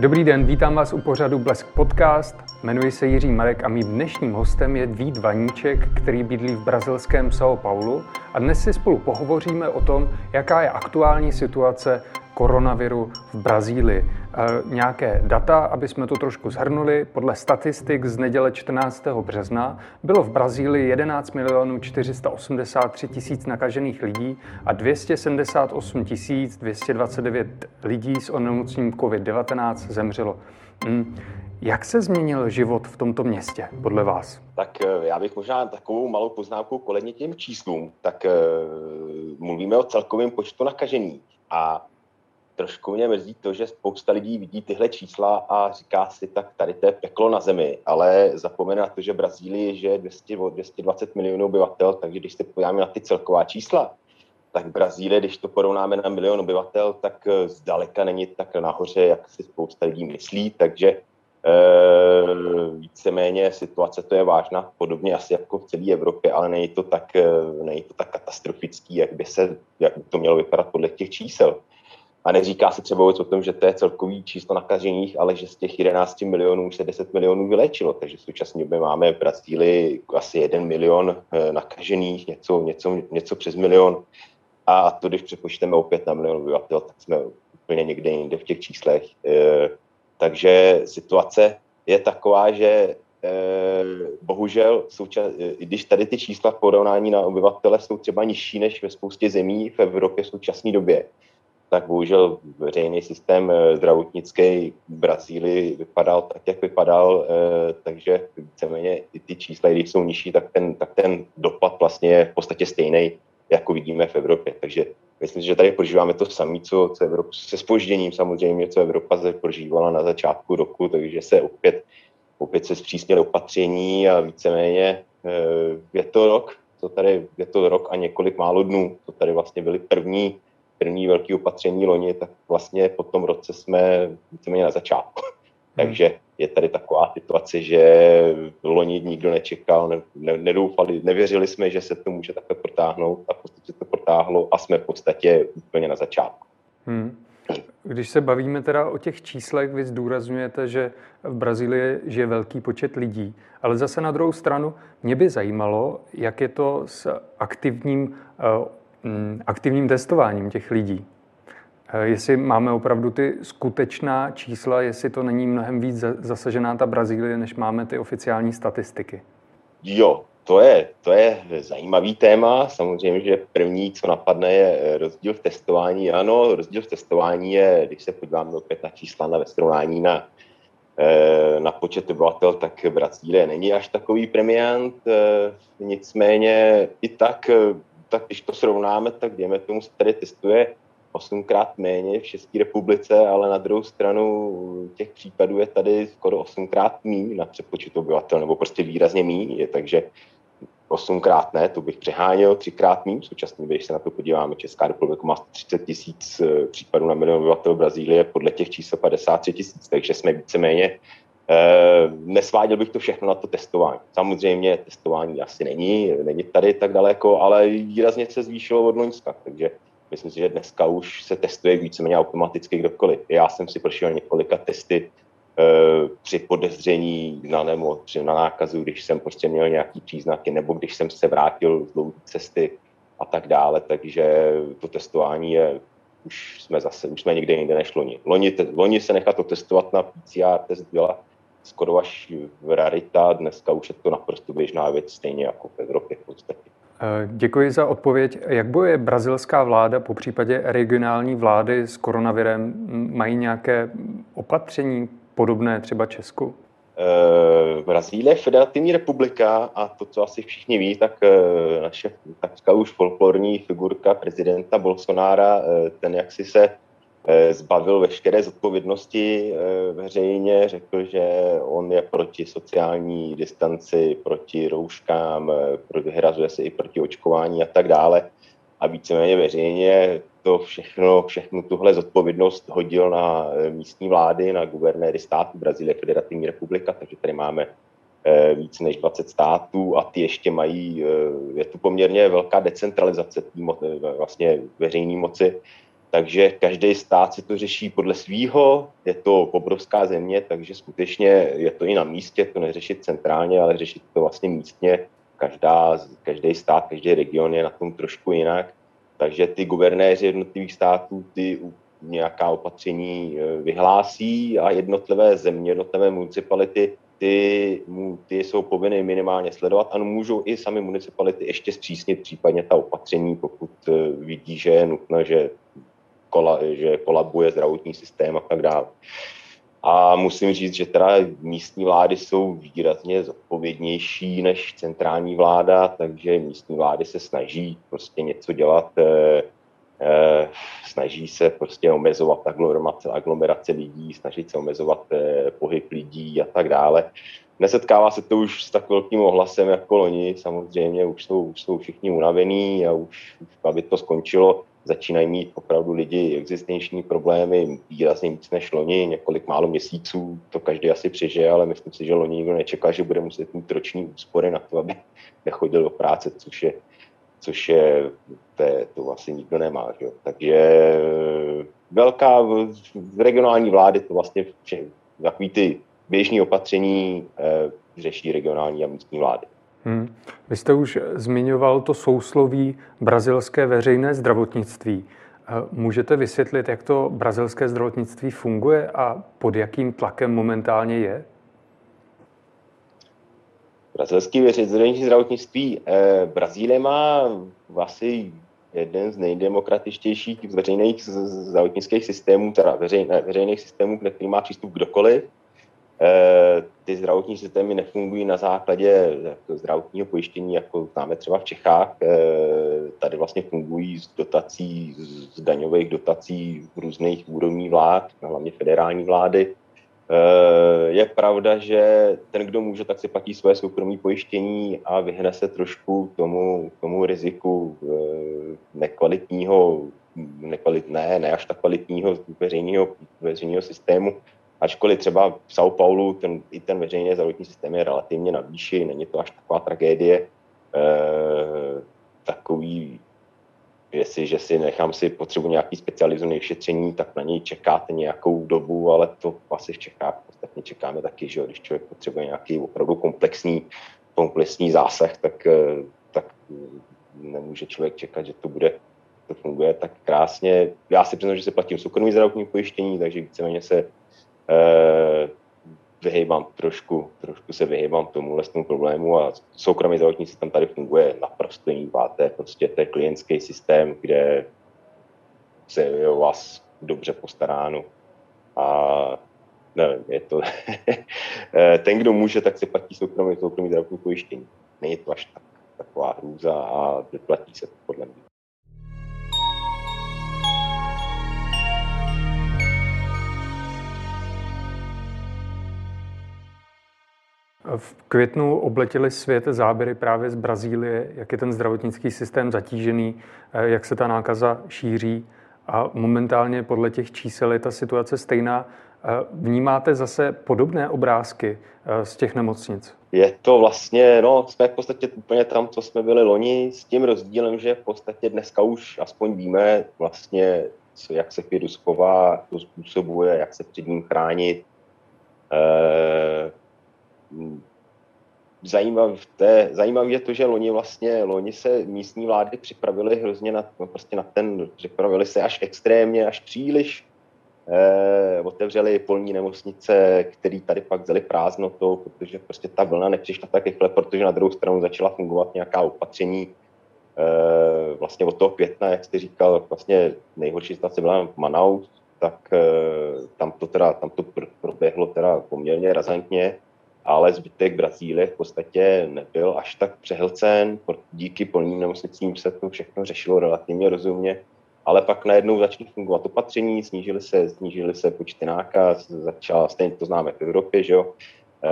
Dobrý den, vítám vás u pořadu Blesk Podcast. Jmenuji se Jiří Marek a mým dnešním hostem je Vít Vaníček, který bydlí v brazilském São Paulo. A dnes si spolu pohovoříme o tom, jaká je aktuální situace koronaviru v Brazílii. E, nějaké data, aby jsme to trošku zhrnuli. Podle statistik z neděle 14. března bylo v Brazílii 11 milionů 483 tisíc nakažených lidí a 278 229 lidí s onemocněním COVID-19 zemřelo. Hmm. Jak se změnil život v tomto městě, podle vás? Tak e, já bych možná takovou malou poznámku koledně těm číslům. Tak uh, mluvíme o celkovém počtu nakažených. A trošku mě mrzí to, že spousta lidí vidí tyhle čísla a říká si, tak tady to je peklo na zemi, ale zapomene na to, že Brazílii je 200, 220 milionů obyvatel, takže když se podíváme na ty celková čísla, tak Brazílie, když to porovnáme na milion obyvatel, tak eh, zdaleka není tak nahoře, jak si spousta lidí myslí, takže e, víceméně situace to je vážná, podobně asi jako v celé Evropě, ale není to tak, eh, není to tak katastrofický, jak by, se, jak by to mělo vypadat podle těch čísel. A neříká se třeba vůbec o tom, že to je celkový číslo nakažených, ale že z těch 11 milionů už se 10 milionů vyléčilo. Takže v současné době máme v Brazílii asi 1 milion eh, nakažených, něco, něco, něco přes milion. A to, když přepočteme opět na milion obyvatel, tak jsme úplně někde jinde v těch číslech. Eh, takže situace je taková, že eh, bohužel, součas, i když tady ty čísla v porovnání na obyvatele jsou třeba nižší než ve spoustě zemí v Evropě v současné době, tak bohužel veřejný systém eh, zdravotnický v Brazílii vypadal tak, jak vypadal, eh, takže víceméně i ty čísla, když jsou nižší, tak ten, tak ten dopad vlastně je v podstatě stejný, jako vidíme v Evropě. Takže myslím, že tady prožíváme to samé, co, co Evropa, se spožděním samozřejmě, co Evropa prožívala na začátku roku, takže se opět, opět se zpřísnily opatření a víceméně eh, je to rok, to tady, je to rok a několik málo dnů, to tady vlastně byly první první velké opatření loni, tak vlastně po tom roce jsme víceméně na začátku. Hmm. Takže je tady taková situace, že loni nikdo nečekal, ne, ne, nedoufali, nevěřili jsme, že se to může takhle protáhnout a v podstatě to protáhlo a jsme v podstatě úplně na začátku. Hmm. Když se bavíme teda o těch číslech, vy zdůrazňujete, že v Brazílii žije velký počet lidí, ale zase na druhou stranu mě by zajímalo, jak je to s aktivním eh, aktivním testováním těch lidí. Eh, jestli máme opravdu ty skutečná čísla, jestli to není mnohem víc zasažená ta Brazílie, než máme ty oficiální statistiky. Jo, to je, to je zajímavý téma. Samozřejmě, že první, co napadne, je rozdíl v testování. Ano, rozdíl v testování je, když se podíváme opět na čísla na ve srovnání na, eh, na počet obyvatel, tak Brazílie není až takový premiant. Eh, nicméně i tak tak když to srovnáme, tak dejme tomu se tady testuje osmkrát méně v České republice, ale na druhou stranu těch případů je tady skoro osmkrát méně na přepočet obyvatel, nebo prostě výrazně méně, takže osmkrát ne, to bych přeháněl, třikrát méně. Současně, když se na to podíváme, Česká republika má 30 tisíc eh, případů na milion obyvatel, Brazílie podle těch čísel 53 tisíc, takže jsme víceméně nesváděl bych to všechno na to testování. Samozřejmě testování asi není, není tady tak daleko, ale výrazně se zvýšilo od Loňska, takže myslím si, že dneska už se testuje víceméně automaticky kdokoliv. Já jsem si prošel několika testy e, při podezření na nemoc, na nákazu, když jsem prostě měl nějaký příznaky, nebo když jsem se vrátil z dlouhé cesty a tak dále, takže to testování je už jsme zase, už jsme někde jinde než loni. Loni, te, loni se nechat to testovat na PCR test byla skoro až rarita. Dneska už je to naprosto běžná věc, stejně jako v Evropě v podstatě. Eh, děkuji za odpověď. Jak boje brazilská vláda, po případě regionální vlády s koronavirem, mají nějaké opatření podobné třeba Česku? E, Brazílie je federativní republika a to, co asi všichni ví, tak e, naše takřka už folklorní figurka prezidenta Bolsonára, ten jak si se Eh, zbavil veškeré zodpovědnosti eh, veřejně, řekl, že on je proti sociální distanci, proti rouškám, eh, vyhrazuje se i proti očkování a tak dále. A víceméně veřejně to všechno, všechno tuhle zodpovědnost hodil na místní vlády, na guvernéry států Brazílie, Federativní republika, takže tady máme víc než 20 států a ty ještě mají, je tu poměrně velká decentralizace vlastně veřejné moci, takže každý stát si to řeší podle svýho, je to obrovská země, takže skutečně je to i na místě, to neřešit centrálně, ale řešit to vlastně místně. Každá, každý stát, každý region je na tom trošku jinak, takže ty guvernéři jednotlivých států ty nějaká opatření e, vyhlásí a jednotlivé země, jednotlivé municipality ty, ty jsou povinny minimálně sledovat a můžou i sami municipality ještě zpřísnit případně ta opatření, pokud e, vidí, že je nutno, že kola, že kolabuje zdravotní systém a tak dále. A musím říct, že teda místní vlády jsou výrazně zodpovědnější než centrální vláda, takže místní vlády se snaží prostě něco dělat, eh, eh, snaží se prostě omezovat aglomerace, aglomerace lidí, snaží se omezovat eh, pohyb lidí a tak dále. Nesetkává se to už s tak velkým ohlasem jako loni, samozřejmě už jsou, už jsou všichni unavení a už, už aby to skončilo, začínají mít opravdu lidi existenční problémy výrazně víc než loni, několik málo měsíců, to každý asi přežije, ale myslím si, že loni nikdo nečeká, že bude muset mít roční úspory na to, aby nechodil do práce, což je, což je to, to asi nikdo nemá. Že? Takže velká v regionální vlády to vlastně takový ty běžní opatření eh, řeší regionální a místní vlády. Hmm. Vy jste už zmiňoval to sousloví brazilské veřejné zdravotnictví. Eh, můžete vysvětlit, jak to brazilské zdravotnictví funguje a pod jakým tlakem momentálně je? Brazilský veřejné zdravotnictví. Eh, Brazílie má vlastně jeden z nejdemokratičtějších veřejných zdravotnických systémů, teda veřejné, veřejných systémů, který má přístup kdokoliv. Eh, ty zdravotní systémy nefungují na základě zdravotního pojištění, jako známe třeba v Čechách. Eh, tady vlastně fungují z dotací, z daňových dotací různých úrovní vlád, hlavně federální vlády. Eh, je pravda, že ten, kdo může, tak si platí své soukromé pojištění a vyhne se trošku tomu, tomu riziku nekvalitního, nekvalitné, ne až tak kvalitního veřejného, veřejného systému, Ačkoliv třeba v São Paulo ten, i ten veřejný zdravotní systém je relativně na výši, není to až taková tragédie. E, takový, jestli, že si nechám si potřebu nějaký specializovaný šetření, tak na něj čekáte nějakou dobu, ale to asi v Čechách ostatně čekáme taky, že když člověk potřebuje nějaký opravdu komplexní, komplexní zásah, tak, eh, tak nemůže člověk čekat, že to bude to funguje tak krásně. Já si přiznám, že se platím soukromý zdravotní pojištění, takže víceméně se vyhejbám trošku, trošku se vyhejbám tomuhle tomu problému a soukromý zdravotní systém tady funguje naprosto jiný. Je prostě to je klientský systém, kde se je o vás dobře postaráno a nevím, je to eh, ten, kdo může, tak se platí soukromý, soukromý zdravotní pojištění. Není to až tak, taková hrůza a vyplatí se to podle mě. V květnu obletěli svět záběry právě z Brazílie, jak je ten zdravotnický systém zatížený, eh, jak se ta nákaza šíří a momentálně podle těch čísel je ta situace stejná. Eh, vnímáte zase podobné obrázky eh, z těch nemocnic? Je to vlastně, no, jsme v podstatě úplně tam, co jsme byli loni, s tím rozdílem, že v podstatě dneska už aspoň víme vlastně, co, jak se virus chová, to způsobuje, jak se před ním chránit. Zajímavé, zajímavé je to, že loni vlastně, loni se místní vlády připravili hrozně na, no prostě na ten, připravili se až extrémně, až příliš. Eh, otevřeli polní nemocnice, který tady pak vzali prázdnotou, protože prostě ta vlna nepřišla tak rychle, protože na druhou stranu začala fungovat nějaká opatření. Eh, vlastně od toho května, jak jste říkal, vlastně nejhorší situace byla v Manaus, tak eh, tam to teda, tam to proběhlo teda poměrně razantně ale zbytek Brazílie v podstatě nebyl až tak přehlcen. Díky polním nemocnicím se to všechno řešilo relativně rozumně, ale pak najednou začaly fungovat opatření, snížily se, snížily se počty nákaz, začala, stejně to známe v Evropě, že jo, e,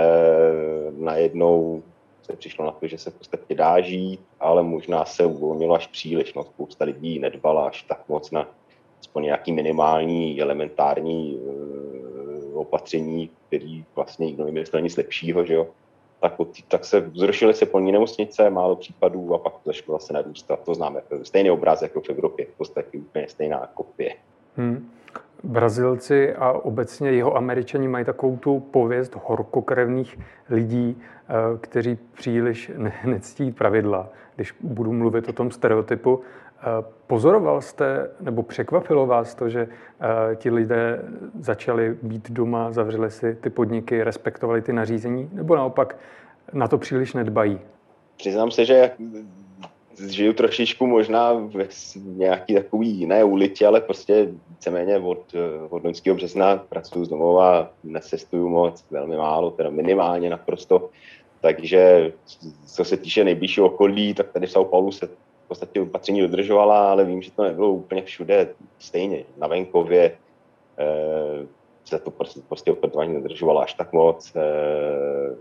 najednou se přišlo na to, že se v podstatě dá žít, ale možná se uvolnilo až příliš. No, spousta lidí nedbala až tak moc na aspoň nějaký minimální, elementární opatření, který vlastně nikdo nevymyslel nic lepšího, že jo, tak, tak se zrušily se polní nemocnice, málo případů a pak to začalo zase narůstat. To známe, stejný obrázek jako v Evropě, v podstatě úplně stejná kopie. Hmm. Brazilci a obecně jeho američani mají takovou tu pověst horkokrevných lidí, eh, kteří příliš nectí pravidla, když budu mluvit o tom stereotypu. Eh, pozoroval jste, nebo překvapilo vás to, že eh, ti lidé začali být doma, zavřeli si ty podniky, respektovali ty nařízení, nebo naopak na to příliš nedbají? Přiznám se, že žiju trošičku možná v nějaký takový jiné ulici, ale prostě víceméně od, od loňského března pracuji z domova, necestuju moc, velmi málo, teda minimálně naprosto. Takže co se týče nejbližšího okolí, tak tady v São Paulo se podstatě opatření dodržovala, ale vím, že to nebylo úplně všude stejně. Na venkově eh, se to prostě, prostě opatření nedržovalo až tak moc. Eh,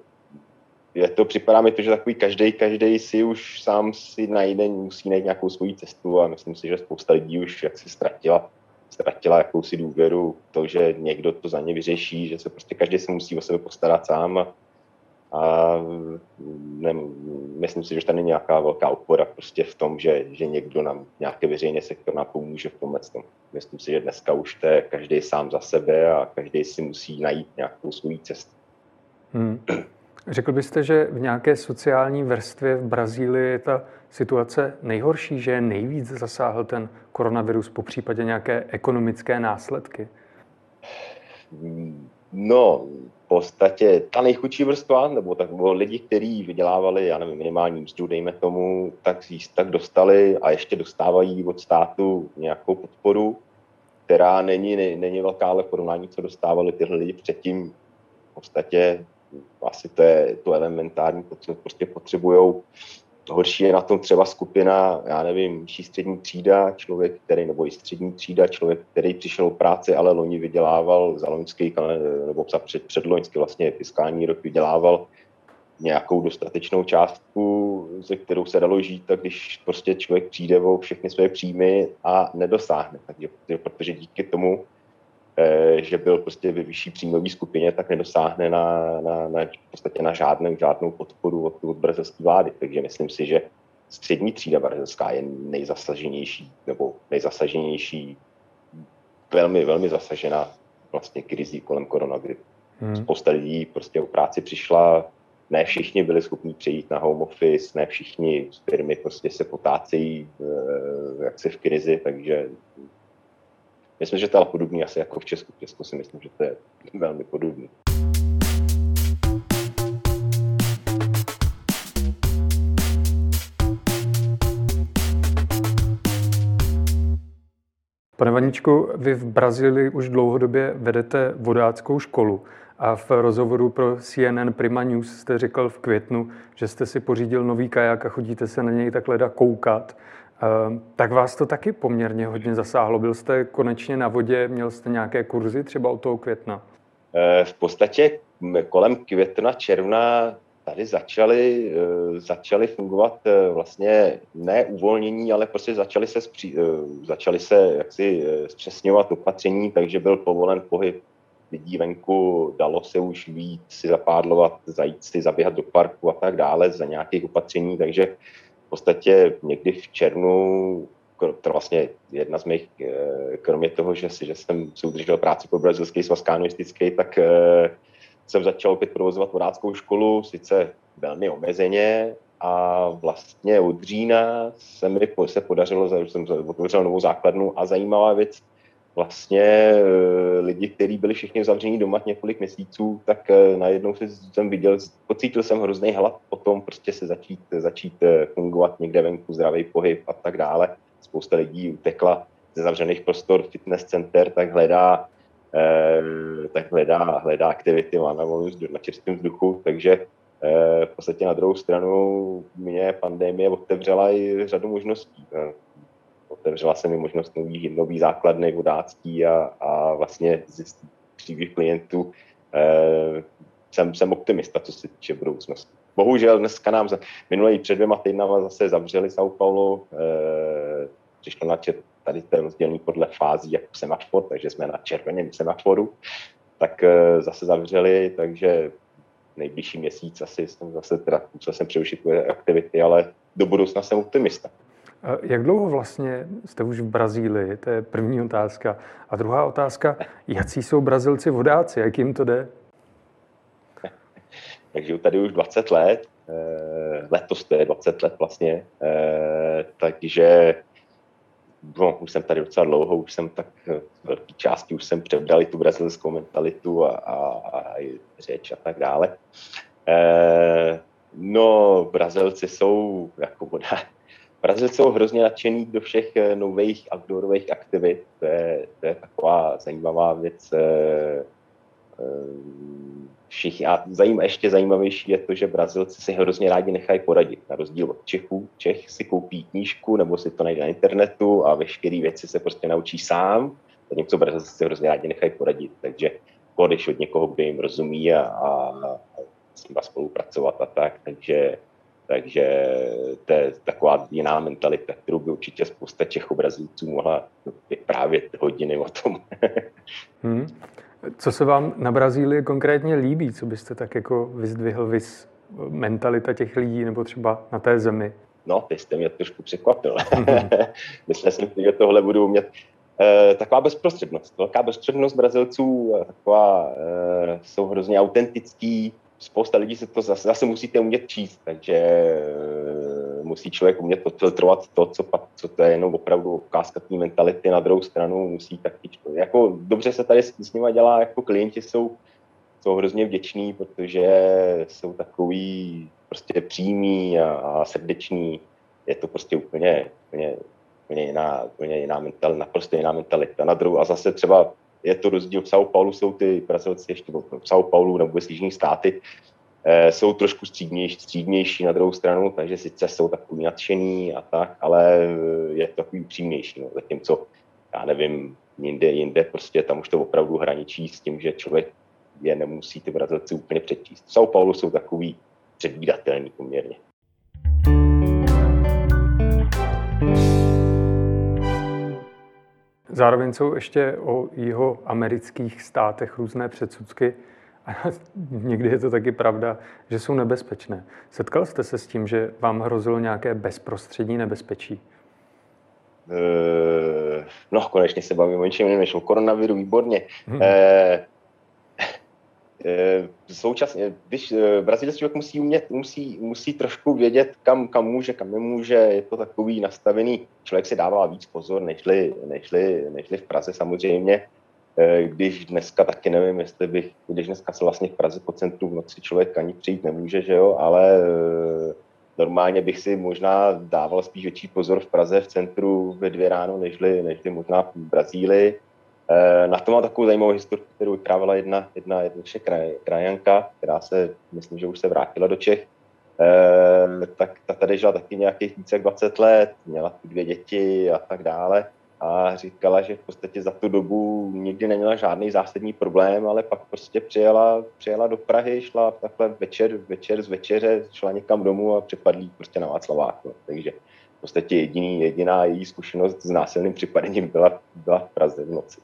je to, připadá mi to, že takový každý, každý si už sám si najde, musí najít nějakou svoji cestu a myslím si, že spousta lidí už jak si ztratila, ztratila jakousi důvěru to, že někdo to za ně vyřeší, že se prostě každý se musí o sebe postarat sám a, a ne, myslím si, že tady není nějaká velká opora prostě v tom, že, že někdo nám nějaké veřejné sektor nám pomůže v tomhle tom. Myslím si, že dneska už to je každý sám za sebe a každý si musí najít nějakou svou cestu. Hmm. Řekl byste, že v nějaké sociální vrstvě v Brazílii je ta situace nejhorší, že je nejvíc zasáhl ten koronavirus, po případě nějaké ekonomické následky? No, podstatě ta nejchudší vrstva, nebo tak bylo lidi, kteří vydělávali, já nevím, minimální mzdu, dejme tomu, tak, tak dostali a ještě dostávají od státu nějakou podporu, která není, není velká, ale porovnání, co dostávali tyhle lidi předtím, v podstatě asi to je to elementární, co prostě potřebují. Horší je na tom třeba skupina, já nevím, nižší střední třída, člověk, který, nebo i střední třída, člověk, který přišel o práci, ale loni vydělával za loňský, nebo za před, předloňský vlastně fiskální rok vydělával nějakou dostatečnou částku, ze kterou se dalo žít, tak když prostě člověk přijde o všechny své příjmy a nedosáhne. Takže, protože díky tomu že byl prostě ve vyšší příjmové skupině, tak nedosáhne na, na, na, v podstatě na žádnou, žádnou podporu od, od brazilské vlády. Takže myslím si, že střední třída brazilská je nejzasaženější, nebo nejzasaženější, velmi, velmi zasažená vlastně krizí kolem koronaviru. Hmm. Spousta lidí prostě o práci přišla, ne všichni byli schopni přejít na home office, ne všichni firmy prostě se potácejí eh, jak se v krizi, takže Myslím, že to je podobný asi jako v Česku. V Česku si myslím, že to je velmi podobný. Pane Vaničku, vy v Brazílii už dlouhodobě vedete vodáckou školu a v rozhovoru pro CNN Prima News jste říkal v květnu, že jste si pořídil nový kajak a chodíte se na něj takhle da koukat. Ehm, tak vás to taky poměrně hodně zasáhlo. Byl jste konečně na vodě, měl jste nějaké kurzy třeba od toho května? Eh, v podstatě kolem května, června tady začaly, eh, začaly fungovat eh, vlastně ne uvolnění, ale prostě začaly se, zpří, začaly se jaksi zpřesňovat opatření, takže byl povolen pohyb lidí venku, dalo se už víc si zapádlovat, zajít si, zaběhat do parku a tak dále za nějakých opatření, takže v podstatě někdy v červnu, to vlastně jedna z mých, eh, kromě toho, že, že jsem si udržel práci pro brazilský svaz kanoistický, tak eh, jsem začal opět provozovat vodáckou školu, sice velmi omezeně, a vlastně od října se mi se podařilo, že jsem otevřel novou základnu a zajímavá věc, vlastně eh, lidi, kteří byli všichni zavření doma několik měsíců, tak eh, najednou jsem viděl, pocítil jsem hrozný hlad o tom prostě se začít, začít eh, fungovat někde venku, zdravý pohyb a tak dále. Spousta lidí utekla ze zavřených prostor fitness center, tak hledá tak hledá, hledá aktivity, má na na čerstvém vzduchu, takže v podstatě na druhou stranu mě pandemie otevřela i řadu možností otevřela se mi možnost nový, nový základny vodácký a, a vlastně z příběh klientů eh, jsem, jsem optimista, co se týče budoucnosti. Bohužel dneska nám za, minulý před dvěma týdnama zase zavřeli São Paulo, eh, přišlo na čet, tady to je rozdělený podle fází jako semafor, takže jsme na červeném semaforu, tak eh, zase zavřeli, takže nejbližší měsíc asi jsem zase teda musel jsem přerušit aktivity, ale do budoucna jsem optimista. Jak dlouho vlastně jste už v Brazílii? To je první otázka. A druhá otázka, jaký jsou Brazilci vodáci, jak jim to jde? Tak žiju tady už 20 let, eh, letos to je 20 let vlastně, eh, takže no, už jsem tady docela dlouho, už jsem tak v velké části už jsem převdali tu brazilskou mentalitu a, a, a řeč a tak dále. Eh, no, Brazilci jsou jako voda. Brazilci jsou hrozně nadšený do všech nových outdoorových aktivit. To je, to je taková zajímavá věc všichni. A zajím, ještě zajímavější je to, že Brazilci si hrozně rádi nechají poradit. Na rozdíl od Čechů. Čech si koupí knížku nebo si to najde na internetu a veškeré věci se prostě naučí sám. Zatímco Brazilci si hrozně rádi nechají poradit. Takže když od někoho, kdo jim rozumí a, a, s nimi spolupracovat a tak. Takže takže to je taková jiná mentalita, kterou by určitě spousta Čechů Brazilců mohla vyprávět hodiny o tom. hmm. Co se vám na Brazílii konkrétně líbí? Co byste tak jako vyzdvihl vys mentalita těch lidí nebo třeba na té zemi? No, ty jste mě trošku překvapil. Mm-hmm. Myslel jsem že tohle budu umět. E, taková bezprostřednost, velká bezprostřednost Brazilců, taková, e, jsou hrozně autentický, spousta lidí se to zase, zase musíte umět číst, takže eh, musí člověk umět odfiltrovat to, co, pak, co to je jenom opravdu ukázka té mentality, na druhou stranu musí taky člověk. Jako dobře se tady s nimi dělá, jako klienti jsou, jsou hrozně vděční, protože jsou takový prostě přímý a, a srdeční. Je to prostě úplně, úplně, úplně jiná, úplně jiná mentalita, naprosto jiná mentalita. Na druhou, a zase třeba je to rozdíl. V São Paulo jsou ty Brazilci ještě, v São Paulo nebo v jižní státy, eh, jsou trošku střídnější, střídnější na druhou stranu, takže sice jsou takový nadšený a tak, ale je to takový upřímnější. No. Zatímco, já nevím, jinde, jinde prostě tam už to opravdu hraničí s tím, že člověk je nemusí ty Brazilci úplně přečíst. V São Paulo jsou takový předvídatelný poměrně. Zároveň jsou ještě o jeho amerických státech různé předsudky a někdy je to taky pravda, že jsou nebezpečné. Setkal jste se s tím, že vám hrozilo nějaké bezprostřední nebezpečí? Uh, no, konečně se bavím o něčem než o koronaviru, výborně. Hmm. Eh, současně, když eh, brazilský člověk musí umět, musí, musí trošku vědět, kam, kam může, kam nemůže, je to takový nastavený, člověk si dává víc pozor, nežli, nežli, nežli v Praze samozřejmě, eh, když dneska taky nevím, jestli bych, když dneska se vlastně v Praze po centru v noci člověk ani přijít nemůže, že jo, ale normálně bych si možná dával spíš větší pozor v Praze v centru ve dvě ráno, nežli, nežli možná v Brazílii. Eh, na to má takovou zajímavou historii, kterou vyprávěla jedna, jedna, jedna kraj, krajanka, která se, myslím, že už se vrátila do Čech. E, tak ta tady žila taky nějakých více jak 20 let, měla dvě děti a tak dále. A říkala, že v podstatě za tu dobu nikdy neměla žádný zásadní problém, ale pak prostě přijela, přijela do Prahy, šla takhle večer, večer z večeře, šla někam domů a přepadlí prostě na Václaváku. Takže v podstatě jediný, jediná její zkušenost s násilným připadením byla, byla v Praze v noci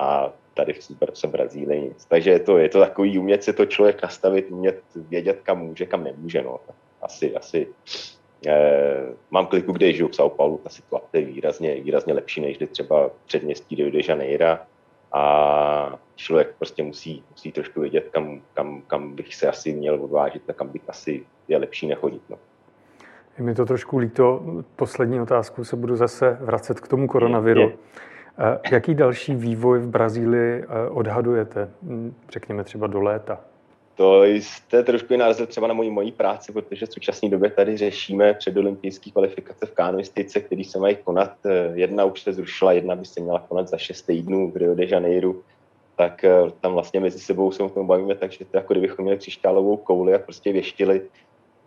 a tady v Brazílii nic. Takže je to, je to takový umět si to člověk nastavit, umět vědět, kam může, kam nemůže. No. Asi, asi eh, mám kliku, kde žiju v São Paulo, ta situace je výrazně, výrazně lepší než třeba předměstí Rio de Janeiro a člověk prostě musí, musí trošku vědět, kam, kam, kam bych se asi měl odvážit a kam bych asi je lepší nechodit. No. Je mi to trošku líto. Poslední otázku se budu zase vracet k tomu koronaviru. Je, je. Jaký další vývoj v Brazílii eh, odhadujete, hm, řekněme třeba do léta? To jste trošku narazil třeba na moji, moji práci, protože v současné době tady řešíme předolympijské kvalifikace v kánoistice, které se mají konat. Eh, jedna už se zrušila, jedna by se měla konat za 6 týdnů v Rio de Janeiro. Tak eh, tam vlastně mezi sebou se o tom bavíme, takže to jako kdybychom měli křišťálovou kouli a prostě věštili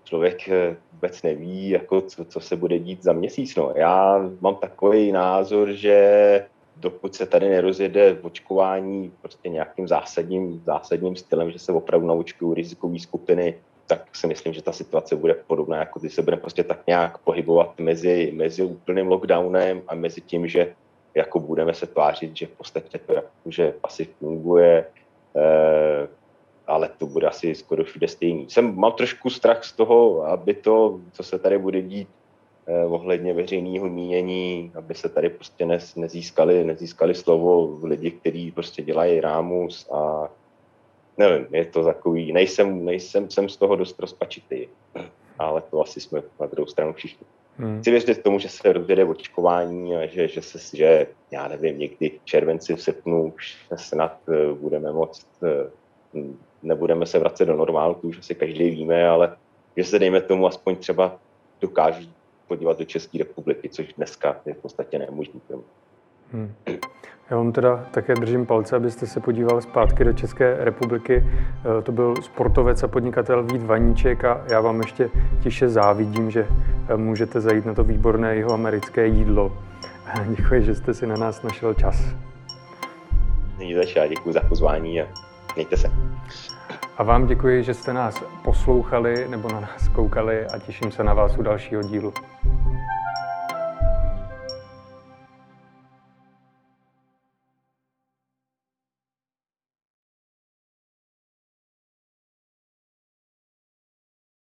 člověk vůbec neví, jako co, co se bude dít za měsíc. No. Já mám takový názor, že dokud se tady nerozjede očkování prostě nějakým zásadním, zásadním stylem, že se opravdu naočkují rizikové skupiny, tak si myslím, že ta situace bude podobná, jako když se bude prostě tak nějak pohybovat mezi, mezi úplným lockdownem a mezi tím, že jako budeme se tvářit, že v podstatě to že asi funguje, eh, ale to bude asi skoro všude stejný. Jsem, mám trošku strach z toho, aby to, co se tady bude dít, ohledně veřejného mínění, aby se tady prostě ne, nezískali, nezískali slovo lidi, kteří prostě dělají rámus a nevím, je to takový, nejsem, nejsem jsem z toho dost rozpačitý, ale to asi jsme na druhou stranu všichni. Hmm. Chci věřit tomu, že se rozjede očkování a že, že, se, že já nevím, někdy v červenci, v srpnu už snad uh, budeme moct, uh, nebudeme se vracet do normálu, to už asi každý víme, ale že se dejme tomu aspoň třeba dokáží podívat do České republiky, což dneska je v podstatě nemožný. Hmm. Já vám teda také držím palce, abyste se podíval zpátky do České republiky. Eh, to byl sportovec a podnikatel Vít Vaníček a já vám ještě tiše závidím, že eh, můžete zajít na to výborné jeho americké jídlo. Děkuji, že jste si na nás našel čas. Není zač, já děkuji za pozvání a mějte se. A vám děkuji, že jste nás poslouchali nebo na nás koukali a těším se na vás u dalšího dílu.